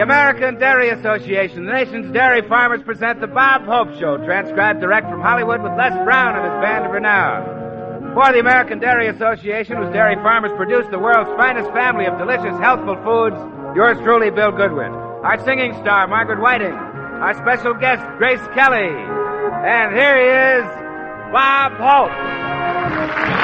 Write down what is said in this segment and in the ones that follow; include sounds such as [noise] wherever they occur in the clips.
The American Dairy Association, the nation's dairy farmers present the Bob Hope Show, transcribed direct from Hollywood with Les Brown and his band of renown. For the American Dairy Association, whose dairy farmers produce the world's finest family of delicious, healthful foods, yours truly, Bill Goodwin. Our singing star, Margaret Whiting. Our special guest, Grace Kelly. And here he is, Bob Hope.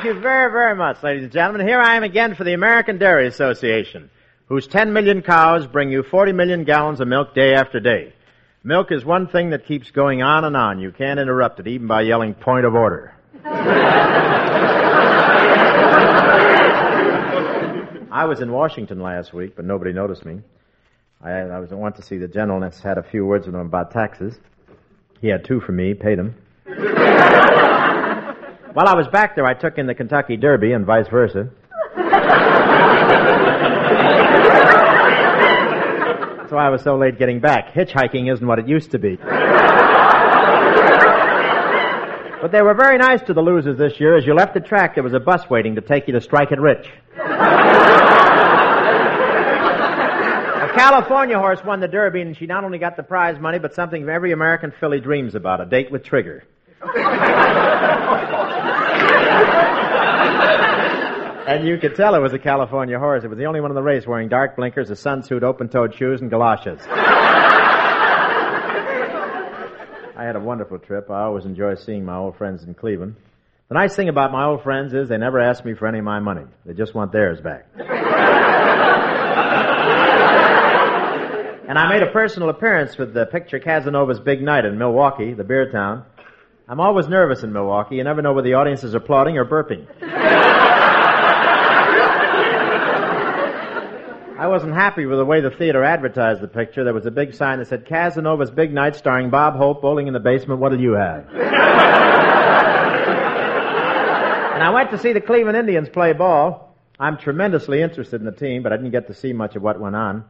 Thank you very, very much, ladies and gentlemen. Here I am again for the American Dairy Association, whose 10 million cows bring you 40 million gallons of milk day after day. Milk is one thing that keeps going on and on. You can't interrupt it, even by yelling point of order. I was in Washington last week, but nobody noticed me. I, I was, went to see the general and had a few words with him about taxes. He had two for me, paid him. While I was back there, I took in the Kentucky Derby and vice versa. That's why I was so late getting back. Hitchhiking isn't what it used to be. But they were very nice to the losers this year. As you left the track, there was a bus waiting to take you to Strike It Rich. A California horse won the Derby, and she not only got the prize money, but something every American filly dreams about a date with Trigger. And you could tell it was a California horse. It was the only one in the race wearing dark blinkers, a sunsuit, open-toed shoes, and galoshes. I had a wonderful trip. I always enjoy seeing my old friends in Cleveland. The nice thing about my old friends is they never ask me for any of my money. They just want theirs back. and I made a personal appearance with the picture Casanova's Big Night in Milwaukee, the beer town. I'm always nervous in Milwaukee. You never know whether the audience is applauding or burping. I wasn't happy with the way the theater advertised the picture. There was a big sign that said Casanova's Big Night starring Bob Hope bowling in the basement. What'll you have? [laughs] and I went to see the Cleveland Indians play ball. I'm tremendously interested in the team, but I didn't get to see much of what went on.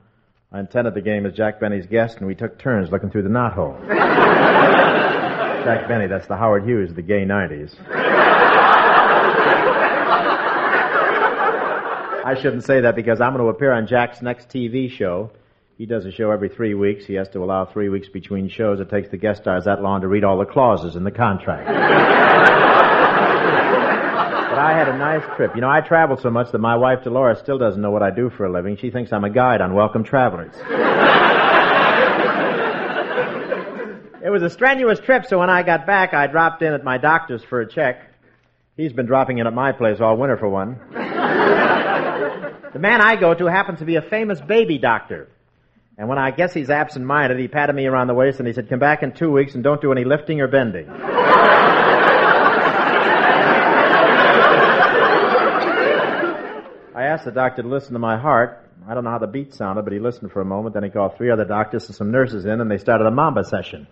I attended the game as Jack Benny's guest, and we took turns looking through the knothole. [laughs] Jack Benny, that's the Howard Hughes of the gay 90s. [laughs] I shouldn't say that because I'm going to appear on Jack's next TV show. He does a show every three weeks. He has to allow three weeks between shows. It takes the guest stars that long to read all the clauses in the contract. but I had a nice trip. You know, I travel so much that my wife Dolores still doesn't know what I do for a living. She thinks I'm a guide on Welcome Travelers. it was a strenuous trip, so when I got back, I dropped in at my doctor's for a check. He's been dropping in at my place all winter for one. The man I go to happens to be a famous baby doctor. And when I guess he's absent-minded, he patted me around the waist and he said, come back in two weeks and don't do any lifting or bending. I asked the doctor to listen to my heart. I don't know how the beat sounded, but he listened for a moment. Then he called three other doctors and some nurses in, and they started a mamba session.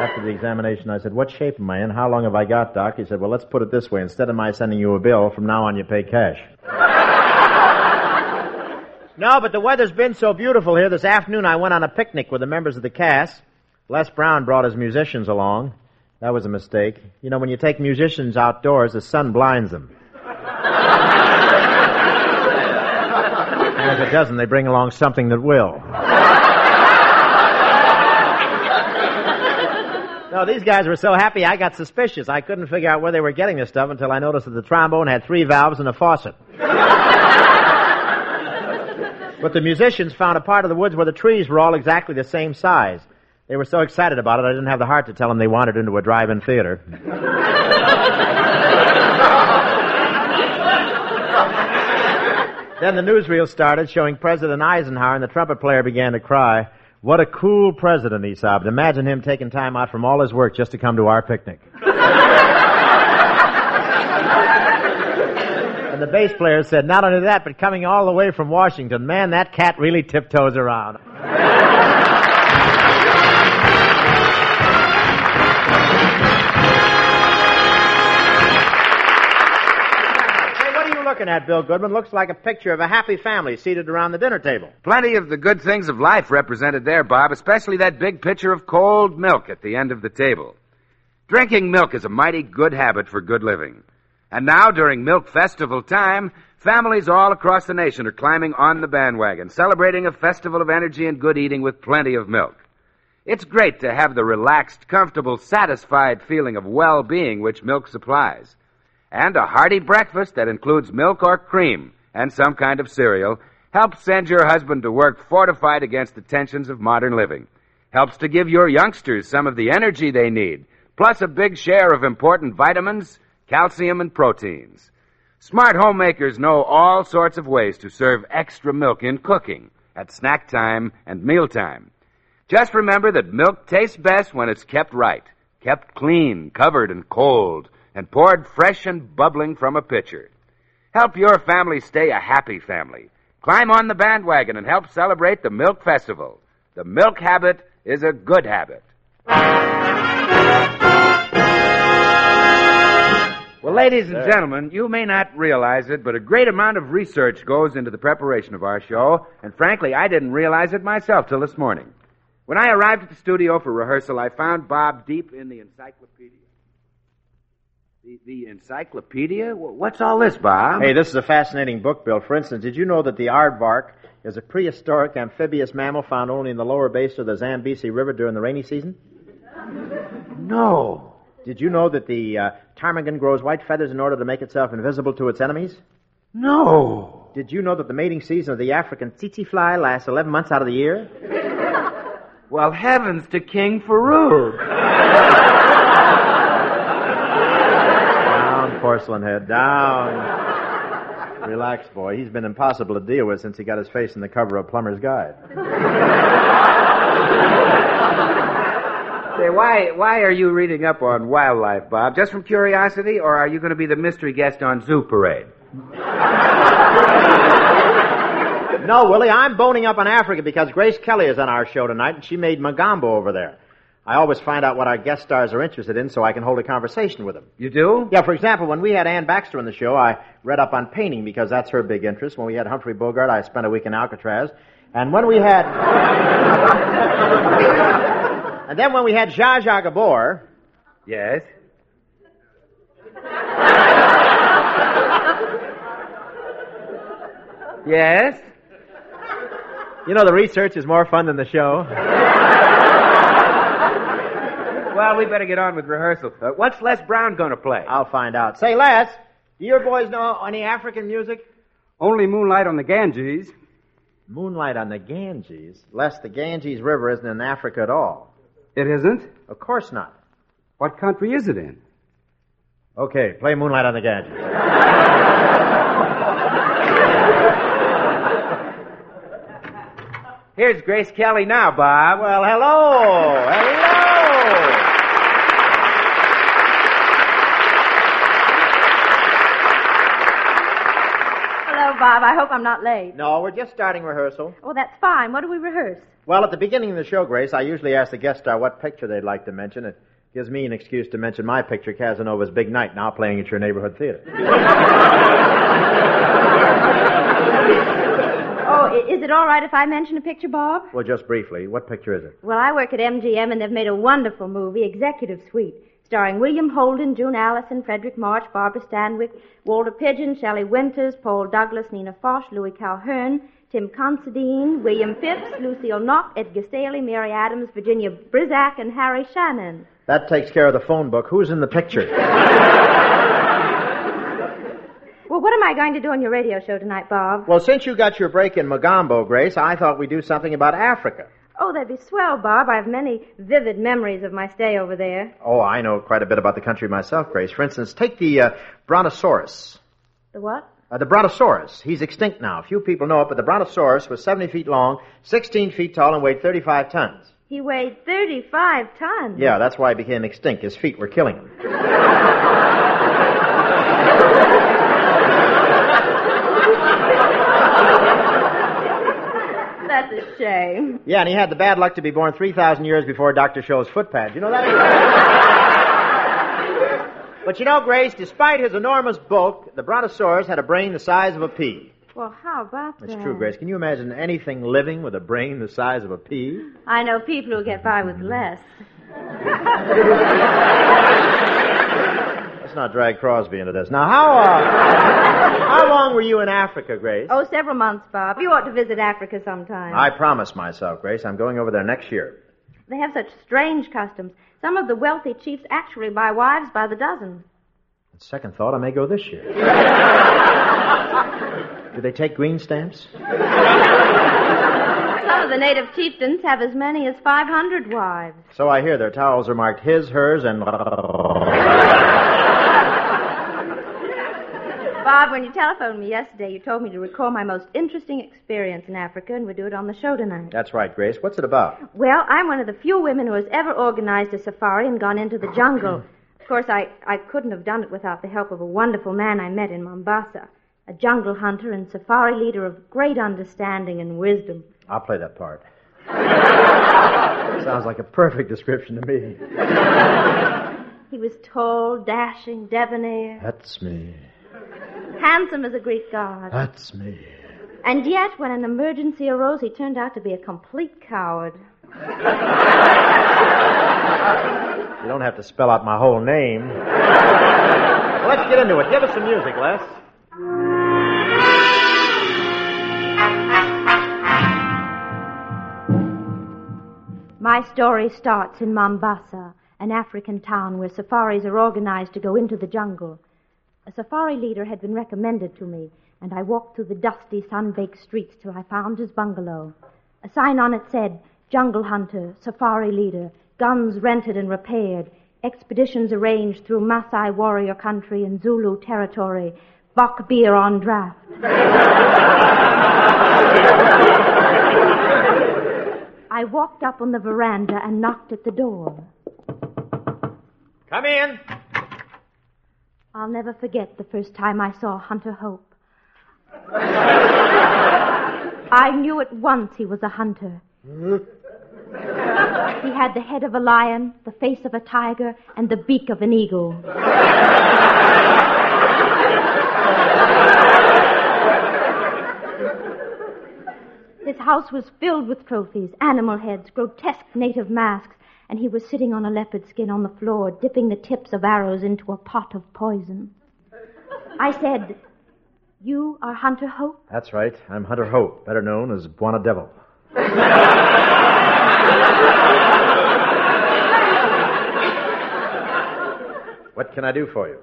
After the examination, I said, what shape am I in? How long have I got, Doc? He said, well, let's put it this way. Instead of my sending you a bill, from now on you pay cash. [laughs] no, but the weather's been so beautiful here. This afternoon I went on a picnic with the members of the cast. Les Brown brought his musicians along. That was a mistake. You know, when you take musicians outdoors, the sun blinds them. [laughs] and if it doesn't, they bring along something that will. No, these guys were so happy I got suspicious. I couldn't figure out where they were getting this stuff until I noticed that the trombone had three valves and a faucet. [laughs] but the musicians found a part of the woods where the trees were all exactly the same size. They were so excited about it, I didn't have the heart to tell them they wandered into a drive-in theater. [laughs] then the newsreel started showing President Eisenhower and the trumpet player began to cry. What a cool president, he sobbed. Imagine him taking time out from all his work just to come to our picnic. [laughs] and the bass player said, not only that, but coming all the way from Washington. Man, that cat really tiptoes around. [laughs] looking at, Bill Goodwin, looks like a picture of a happy family seated around the dinner table. Plenty of the good things of life represented there, Bob, especially that big pitcher of cold milk at the end of the table. Drinking milk is a mighty good habit for good living. And now, during Milk Festival time, families all across the nation are climbing on the bandwagon, celebrating a festival of energy and good eating with plenty of milk. It's great to have the relaxed, comfortable, satisfied feeling of well-being which milk supplies. And a hearty breakfast that includes milk or cream and some kind of cereal helps send your husband to work fortified against the tensions of modern living. Helps to give your youngsters some of the energy they need, plus a big share of important vitamins, calcium, and proteins. Smart homemakers know all sorts of ways to serve extra milk in cooking, at snack time and mealtime. Just remember that milk tastes best when it's kept right, kept clean, covered, and cold, and poured fresh and bubbling from a pitcher. Help your family stay a happy family. Climb on the bandwagon and help celebrate the Milk Festival. The milk habit is a good habit. Well, ladies and uh, gentlemen, you may not realize it, but a great amount of research goes into the preparation of our show, and frankly, I didn't realize it myself till this morning. When I arrived at the studio for rehearsal, I found Bob deep in the encyclopedia. The, the encyclopedia? What's all this, Bob? Hey, this is a fascinating book, Bill. For instance, did you know that the aardvark is a prehistoric amphibious mammal found only in the lower base of the Zambesi River during the rainy season? [laughs] No. Did you know that the uh, ptarmigan grows white feathers in order to make itself invisible to its enemies? No. Did you know that the mating season of the African tsetse fly lasts 11 months out of the year? [laughs] Well, heavens to King Farouk. [laughs] Down, porcelain head, down. Relax, boy. He's been impossible to deal with since he got his face in the cover of Plumber's Guide. Say, why, why are you reading up on wildlife, Bob? Just from curiosity, or are you going to be the mystery guest on Zoo Parade? No, Willie, I'm boning up on Africa because Grace Kelly is on our show tonight, and she made Mogambo over there. I always find out what our guest stars are interested in so I can hold a conversation with them. You do? Yeah, for example, when we had Anne Baxter on the show, I read up on painting because that's her big interest. When we had Humphrey Bogart, I spent a week in Alcatraz. And when we had... [laughs] and then when we had Zsa Zsa Gabor, Yes. [laughs] yes? you know, the research is more fun than the show. [laughs] Well, we better get on with rehearsal. Uh, what's Les Brown going to play? I'll find out. Say, Les, do your boys know any African music? Only moonlight on the Ganges. Moonlight on the Ganges. Les, the Ganges River isn't in Africa at all. It isn't? Of course not. What country is it in? Okay, play Moonlight on the Ganges. [laughs] Here's Grace Kelly now, Bob. Well, hello. Hello. I hope I'm not late. No, we're just starting rehearsal. Oh, that's fine. What do we rehearse? Well, at the beginning of the show, Grace, I usually ask the guest star uh, what picture they'd like to mention. It gives me an excuse to mention my picture, Casanova's Big Night, now playing at your neighborhood theater. [laughs] Oh, is it all right if I mention a picture, Bob? well, just briefly, what picture is it? Well, I work at MGM, and they've made a wonderful movie, Executive Suite, starring William Holden, June Allyson, Fredric March, Barbara Stanwyck, Walter Pidgeon, Shelley Winters, Paul Douglas, Nina Foch, Louis Calhern, Tim Considine, William Phipps, Lucille Knoch, Edgar Stehli, Mary Adams, Virginia Brissac, and Harry Shannon. That takes care of the phone book. Who's in the picture? Well, what am I going to do on your radio show tonight, Bob? well, since you got your break in Mogambo, Grace, I thought we'd do something about Africa. Oh, that'd be swell, Bob. I have many vivid memories of my stay over there. Oh, I know quite a bit about the country myself, Grace. For instance, take the uh, Brontosaurus. The what? Uh, the Brontosaurus. He's extinct now. Few people know it, but the Brontosaurus was 70 feet long, 16 feet tall, and weighed 35 tons. He weighed 35 tons. Yeah, that's why he became extinct. His feet were killing him. [laughs] That's a shame. Yeah, and he had the bad luck to be born 3,000 years before Dr. Scholl's footpad. You know that? [laughs] But you know, Grace, despite his enormous bulk, the brontosaurus had a brain the size of a pea. Well, how about That's that? true, Grace. Can you imagine anything living with a brain the size of a pea? I know people who get by with less. [laughs] Let's not drag Crosby into this. Now, how uh, [laughs] how long were you in Africa, Grace? Oh, several months, Bob. You ought to visit Africa sometime. I promised myself, Grace. I'm going over there next year. They have such strange customs. Some of the wealthy chiefs actually buy wives by the dozen. On second thought, I may go this year. [laughs] Do they take green stamps? Some of the native chieftains have as many as 500 wives. So I hear their towels are marked his, hers, and. Bob, when you telephoned me yesterday, you told me to recall my most interesting experience in Africa, and we'd do it on the show tonight. That's right, Grace. What's it about? Well, I'm one of the few women who has ever organized a safari and gone into the jungle. Of course, I, I couldn't have done it without the help of a wonderful man I met in Mombasa, a jungle hunter and safari leader of great understanding and wisdom. I'll play that part. Sounds like a perfect description to me. He was tall, dashing, debonair, That's me. Handsome as a Greek god. That's me. And yet, when an emergency arose, he turned out to be a complete coward. You don't have to spell out my whole name. Let's get into it. Give us some music, Les. My story starts in Mombasa, an African town where safaris are organized to go into the jungle. A safari leader had been recommended to me, and I walked through the dusty, sun-baked streets till I found his bungalow. A sign on it said, Jungle Hunter, Safari Leader, guns rented and repaired, expeditions arranged through Maasai warrior country and Zulu territory, Bok beer on draft. [laughs] I walked up on the veranda and knocked at the door. Come in. I'll never forget the first time I saw Hunter Hope. [laughs] I knew at once he was a hunter. He had the head of a lion, the face of a tiger, and the beak of an eagle. His house was filled with trophies, animal heads, grotesque native masks, and he was sitting on a leopard skin on the floor, dipping the tips of arrows into a pot of poison. I said, You are Hunter Hope? That's right. I'm Hunter Hope, better known as Bwana Devil. what can I do for you?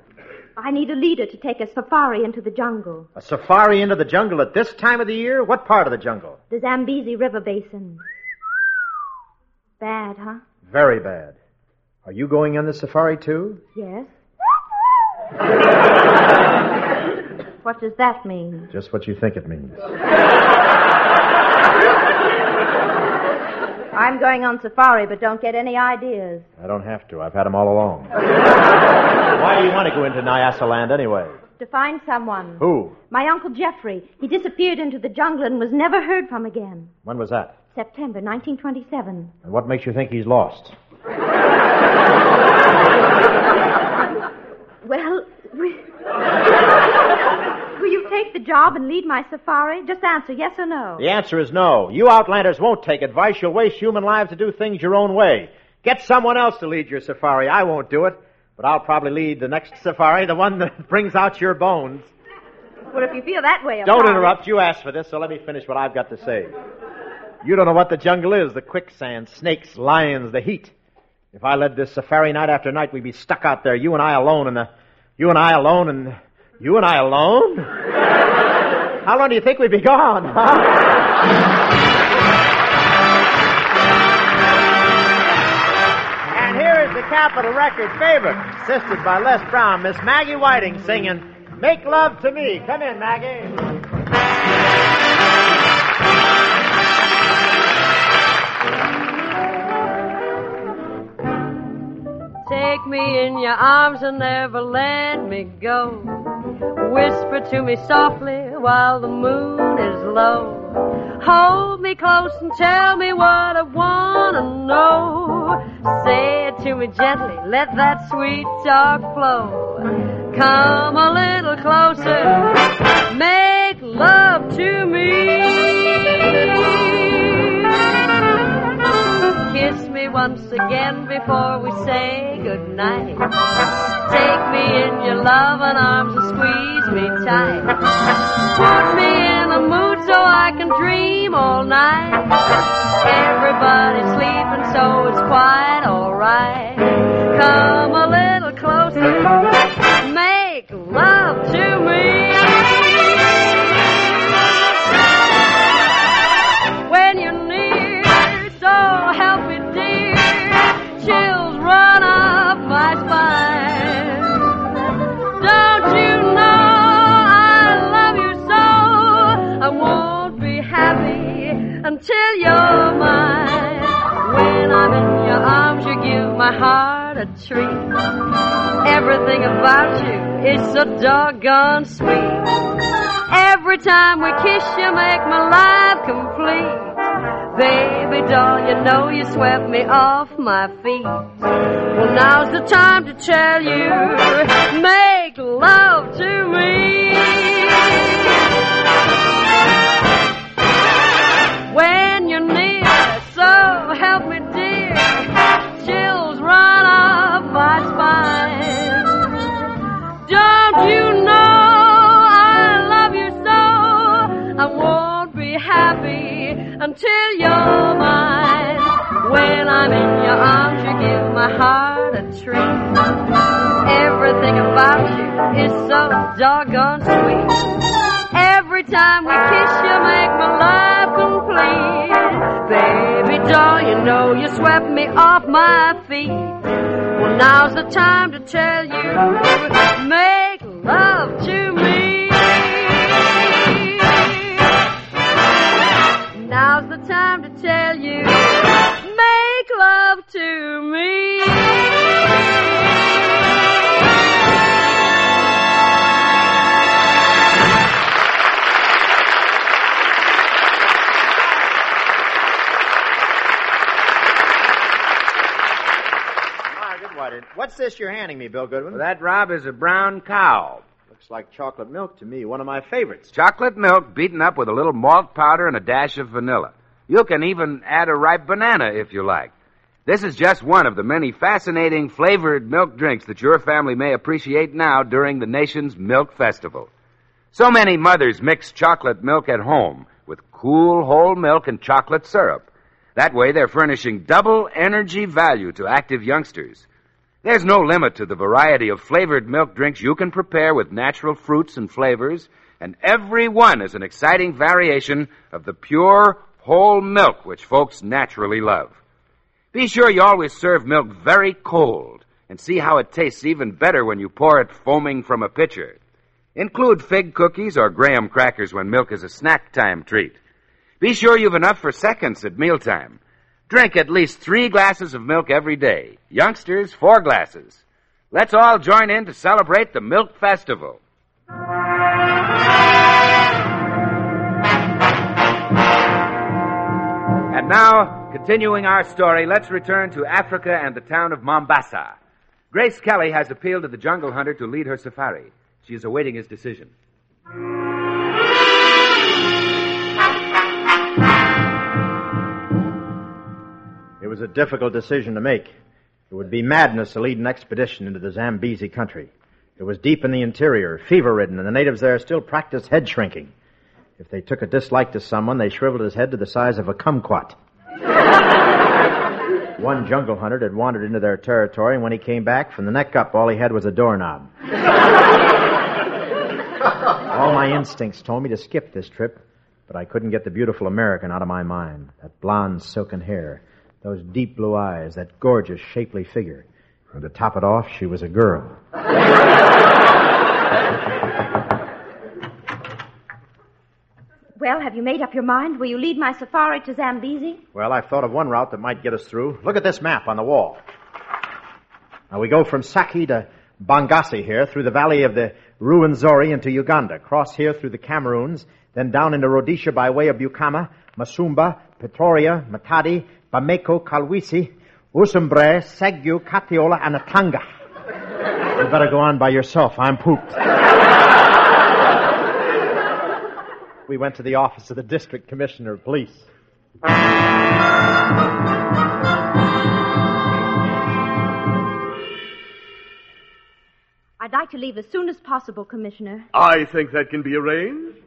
I need a leader to take a safari into the jungle, A safari into the jungle at this time of the year? What part of the jungle? the Zambezi River Basin. Bad, huh? Very bad. Are you going on the safari too? Yes. what does that mean? Just what you think it means. I'm going on safari, but don't get any ideas. I don't have to. I've had them all along. Why do you want to go into Nyasaland anyway? To find someone. Who? My Uncle Jeffrey. He disappeared into the jungle and was never heard from again. When was that? September 1927. And what makes you think he's lost? [laughs] Well, will, [laughs] will you take the job and lead my safari? Just answer yes or no. The answer is no. You outlanders won't take advice. You'll waste human lives to do things your own way. Get someone else to lead your safari. I won't do it. But I'll probably lead the next safari, the one that [laughs] brings out your bones. Well, if you feel that way Don't about interrupt. You asked for this, so let me finish what I've got to say. You don't know what the jungle is the quicksand, snakes, lions, the heat. If I led this safari night after night, we'd be stuck out there, you and I alone, and the, you and I alone, and you and I alone? How long do you think we'd be gone, huh? And here is the Capitol Record favorite, assisted by Les Brown, Miss Maggie Whiting singing Make Love to Me. Come in, Maggie. Take me in your arms and never let me go. Whisper to me softly while the moon is low. Hold me close and tell me what I wanna know. Say it to me gently. Let that sweet talk flow. Come a little closer. Make love to me. Once again before we say goodnight. Take me in your loving arms and squeeze me tight. Put me in the mood so I can dream all night. Everybody's sleeping, so it's quite alright. Come a little closer, make love treat. Everything about you is so doggone sweet. Every time we kiss, you make my life complete. Baby doll, you know you swept me off my feet. Well, now's the time to tell you, make love to me. Until you're mine. When I'm in your arms, you give my heart a treat. Everything about you is so doggone sweet. Every time we kiss, you make my life complete. Baby doll, you know you swept me off my feet. Well, now's the time to tell you, make What's this you're handing me, Bill Goodwin? Well, that, Rob, is a brown cow. looks like chocolate milk to me, one of my favorites. Chocolate milk beaten up with a little malt powder and a dash of vanilla. You can even add a ripe banana if you like. This is just one of the many fascinating flavored milk drinks that your family may appreciate now during the nation's milk festival. So many mothers mix chocolate milk at home with cool whole milk and chocolate syrup. That way they're furnishing double energy value to active youngsters. There's no limit to the variety of flavored milk drinks you can prepare with natural fruits and flavors, and every one is an exciting variation of the pure whole milk which folks naturally love. Be sure you always serve milk very cold and see how it tastes even better when you pour it foaming from a pitcher. Include fig cookies or graham crackers when milk is a snack time treat. Be sure you've enough for seconds at mealtime. Drink at least three glasses of milk every day. Youngsters, four glasses. Let's all join in to celebrate the Milk Festival. And now, continuing our story, let's return to Africa and the town of Mombasa. Grace Kelly has appealed to the jungle hunter to lead her safari. She is awaiting his decision. It was a difficult decision to make. It would be madness to lead an expedition into the Zambezi country. It was deep in the interior, fever ridden, and the natives there still practiced head shrinking. If they took a dislike to someone, they shriveled his head to the size of a kumquat. [laughs] One jungle hunter had wandered into their territory, and when he came back, from the neck up, all he had was a doorknob. [laughs] all my instincts told me to skip this trip, but I couldn't get the beautiful American out of my mind. That blonde, silken hair, those deep blue eyes, that gorgeous, shapely figure. And to top it off, she was a girl. Well, have you made up your mind? Will you lead my safari to Zambezi? Well, I've thought of one route that might get us through. Look at this map on the wall. Now, we go from Saki to Bangasi here, through the valley of the Ruwenzori into Uganda, cross here through the Cameroons, then down into Rhodesia by way of Bukama, Masumba, Pretoria, Matadi, Bamako, Kalwisi, Usumbre, Segyu, Catiola, and Atanga. You better go on by yourself. I'm pooped. we went to the office of the district commissioner of police. I'd like to leave as soon as possible, Commissioner. I think that can be arranged.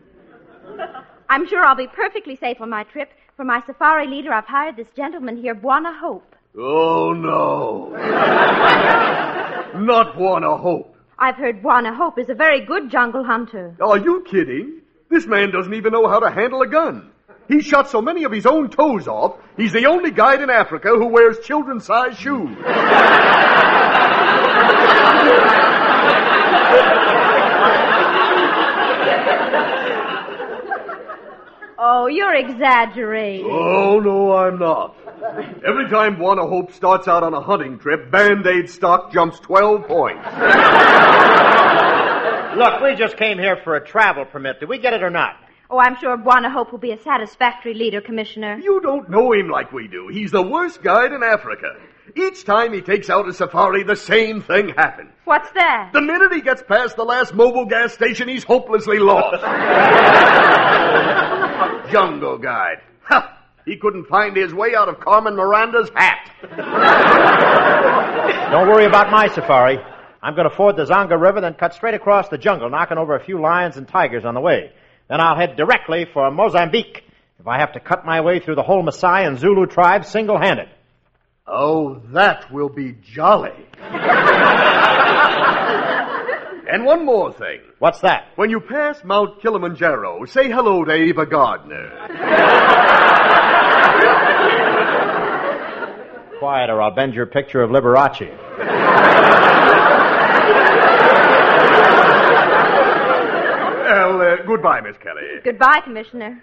I'm sure I'll be perfectly safe on my trip. For my safari leader, I've hired this gentleman here, Bwana Hope. Oh, no. [laughs] Not Bwana Hope. I've heard Bwana Hope is a very good jungle hunter. Are you kidding? This man doesn't even know how to handle a gun. He shot so many of his own toes off, he's the only guide in Africa who wears children's size shoes. [laughs] Oh, you're exaggerating. Oh, no, I'm not. Every time Bwana Hope starts out on a hunting trip, Band-Aid stock jumps 12 points. Look, we just came here for a travel permit. Did we get it or not? Oh, I'm sure Bwana Hope will be a satisfactory leader, Commissioner. You don't know him like we do. He's the worst guide in Africa. Each time he takes out a safari, the same thing happens. What's that? The minute he gets past the last mobile gas station, he's hopelessly lost. [laughs] Jungle guide. Ha! He couldn't find his way out of Carmen Miranda's hat. [laughs] Don't worry about my safari. I'm going to ford the Zonga River, then cut straight across the jungle, knocking over a few lions and tigers on the way. Then I'll head directly for Mozambique if I have to cut my way through the whole Maasai and Zulu tribes single-handed. Oh, that will be jolly. [laughs] and one more thing. What's that? When you pass Mount Kilimanjaro, say hello to Ava Gardner. Quiet, or I'll bend your picture of Liberace. Well, uh, goodbye, Miss Kelly. Goodbye, Commissioner.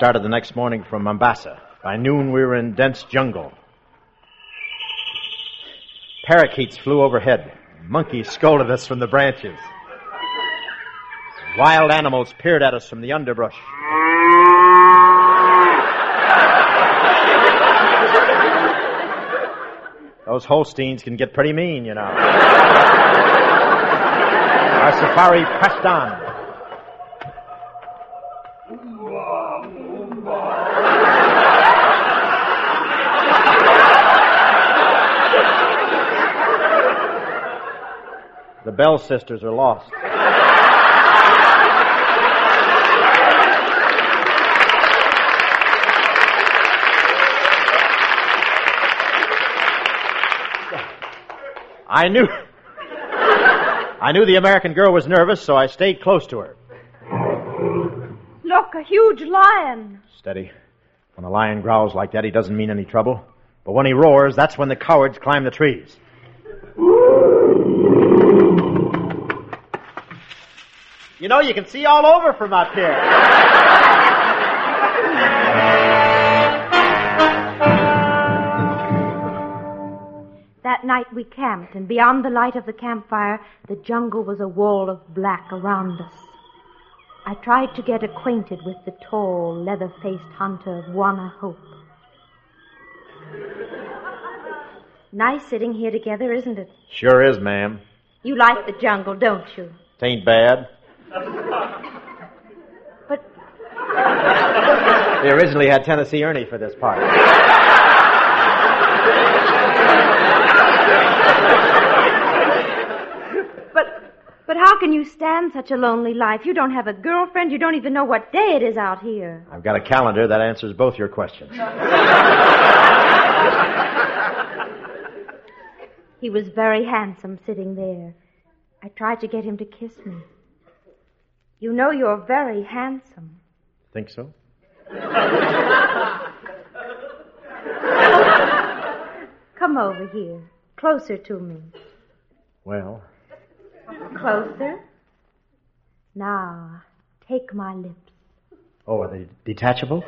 Started the next morning from Mombasa. By noon, we were in dense jungle. Parakeets flew overhead. Monkeys scolded us from the branches. Wild animals peered at us from the underbrush. Those Holsteins can get pretty mean, you know. Our safari pressed on. Bell sisters are lost. I knew. [laughs] I knew the American girl was nervous, so I stayed close to her. Look, a huge lion. Steady. When a lion growls like that, he doesn't mean any trouble. But when he roars, that's when the cowards climb the trees. You know, you can see all over from up here. That night we camped, and beyond the light of the campfire, the jungle was a wall of black around us. I tried to get acquainted with the tall, leather-faced hunter of Bwana Hope. Nice sitting here together, isn't it? Sure is, ma'am. You like the jungle, don't you? Tain't bad. But They originally had Tennessee Ernie for this part. but but how can you stand such a lonely life? You don't have a girlfriend. You don't even know what day it is out here. I've got a calendar that answers both your questions. He was very handsome sitting there. I tried to get him to kiss me. You know you're very handsome. Think so? Come over here. Closer to me. Well, Closer. Now, take my lips. oh, are they detachable?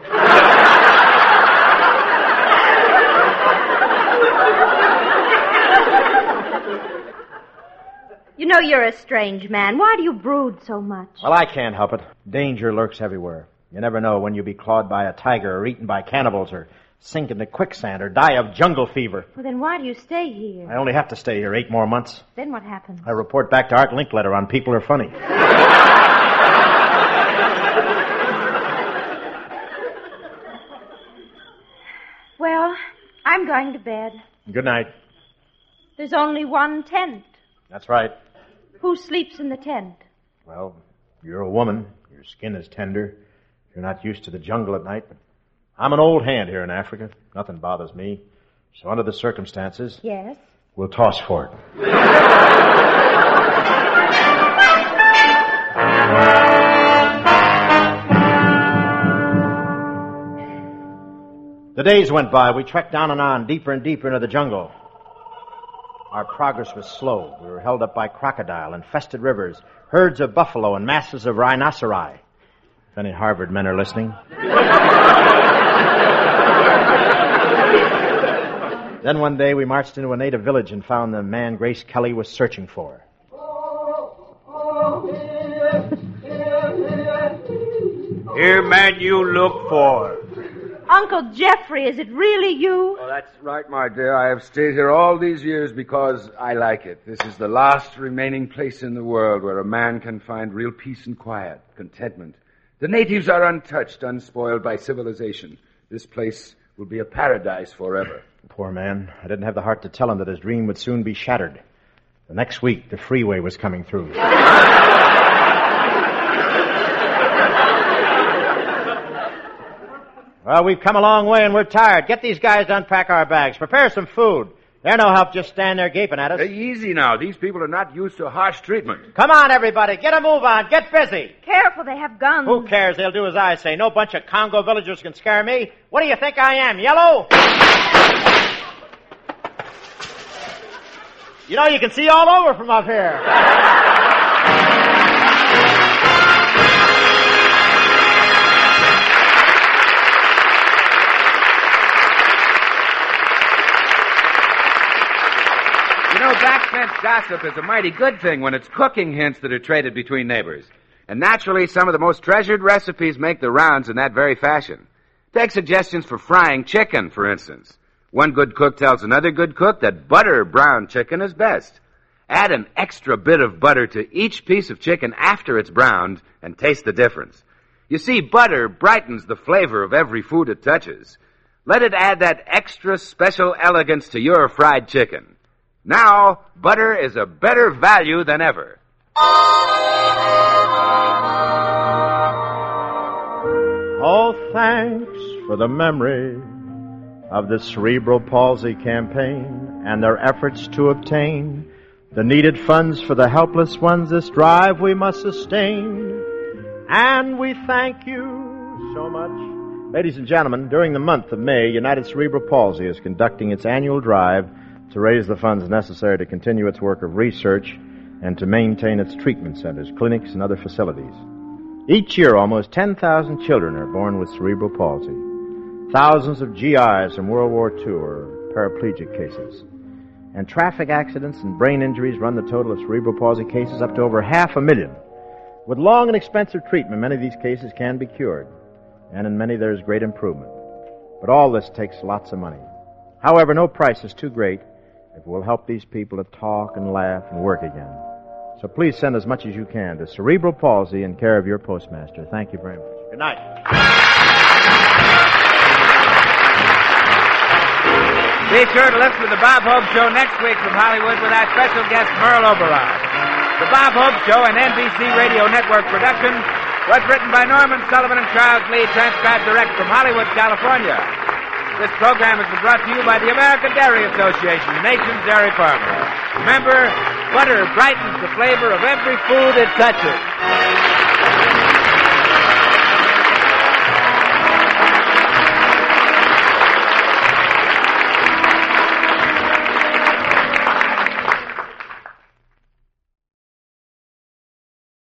You know you're a strange man. Why do you brood so much? Well, I can't help it. Danger lurks everywhere. You never know when you'll be clawed by a tiger or eaten by cannibals or sink into quicksand or die of jungle fever. Well, then why do you stay here? I only have to stay here eight more months. Then what happens? I report back to Art Linkletter on People Are Funny. Well, I'm going to bed. Good night. There's only one tent. That's right. Who sleeps in the tent? Well, you're a woman. Your skin is tender. You're not used to the jungle at night, but I'm an old hand here in Africa. Nothing bothers me. So under the circumstances, Yes. we'll toss for it. The days went by. We trekked down and on, deeper and deeper into the jungle. Our progress was slow. We were held up by crocodile, infested rivers, herds of buffalo, and masses of rhinoceri. If any Harvard men are listening. [laughs] then one day we marched into a native village and found the man Grace Kelly was searching for. Here, man, you look for. Uncle Jeffrey, is it really you? Oh, that's right, my dear. I have stayed here all these years because I like it. This is the last remaining place in the world where a man can find real peace and quiet, contentment. The natives are untouched, unspoiled by civilization. This place will be a paradise forever. Poor man. I didn't have the heart to tell him that his dream would soon be shattered. The next week, the freeway was coming through. [laughs] well, we've come a long way and we're tired. Get these guys to unpack our bags. Prepare some food. They're no help just stand there gaping at us. Hey, easy now. These people are not used to harsh treatment. Come on, everybody. Get a move on. Get busy. Careful, they have guns. Who cares? They'll do as I say. No bunch of Congo villagers can scare me. What do you think I am? Yellow? You know, you can see all over from up here. [laughs] gossip is a mighty good thing when it's cooking hints that are traded between neighbors. And naturally, some of the most treasured recipes make the rounds in that very fashion. Take suggestions for frying chicken, for instance. One good cook tells another good cook that butter brown chicken is best. Add an extra bit of butter to each piece of chicken after it's browned and taste the difference. You see, butter brightens the flavor of every food it touches. Let it add that extra special elegance to your fried chicken. Now, butter is a better value than ever. Oh, thanks for the memory of the cerebral palsy campaign and their efforts to obtain the needed funds for the helpless ones. This drive we must sustain. And we thank you so much. Ladies and gentlemen, during the month of May, United Cerebral Palsy is conducting its annual drive to raise the funds necessary to continue its work of research and to maintain its treatment centers, clinics, and other facilities. Each year, almost 10,000 children are born with cerebral palsy. Thousands of GIs from World War II are paraplegic cases. And traffic accidents and brain injuries run the total of cerebral palsy cases up to over half a million. With long and expensive treatment, many of these cases can be cured, and in many there is great improvement. But all this takes lots of money. However, no price is too great if it will help these people to talk and laugh and work again. So please send as much as you can to Cerebral Palsy in care of your postmaster. Thank you very much. Good night. Be sure to listen to the Bob Hope Show next week from Hollywood with our special guest, Merle Oberon. The Bob Hope Show, an NBC Radio Network production, was written by Norman Sullivan and Charles Lee, transcribed direct from Hollywood, California. This program has been brought to you by the American Dairy Association, nation's dairy farmer. Remember, butter brightens the flavor of every food it touches.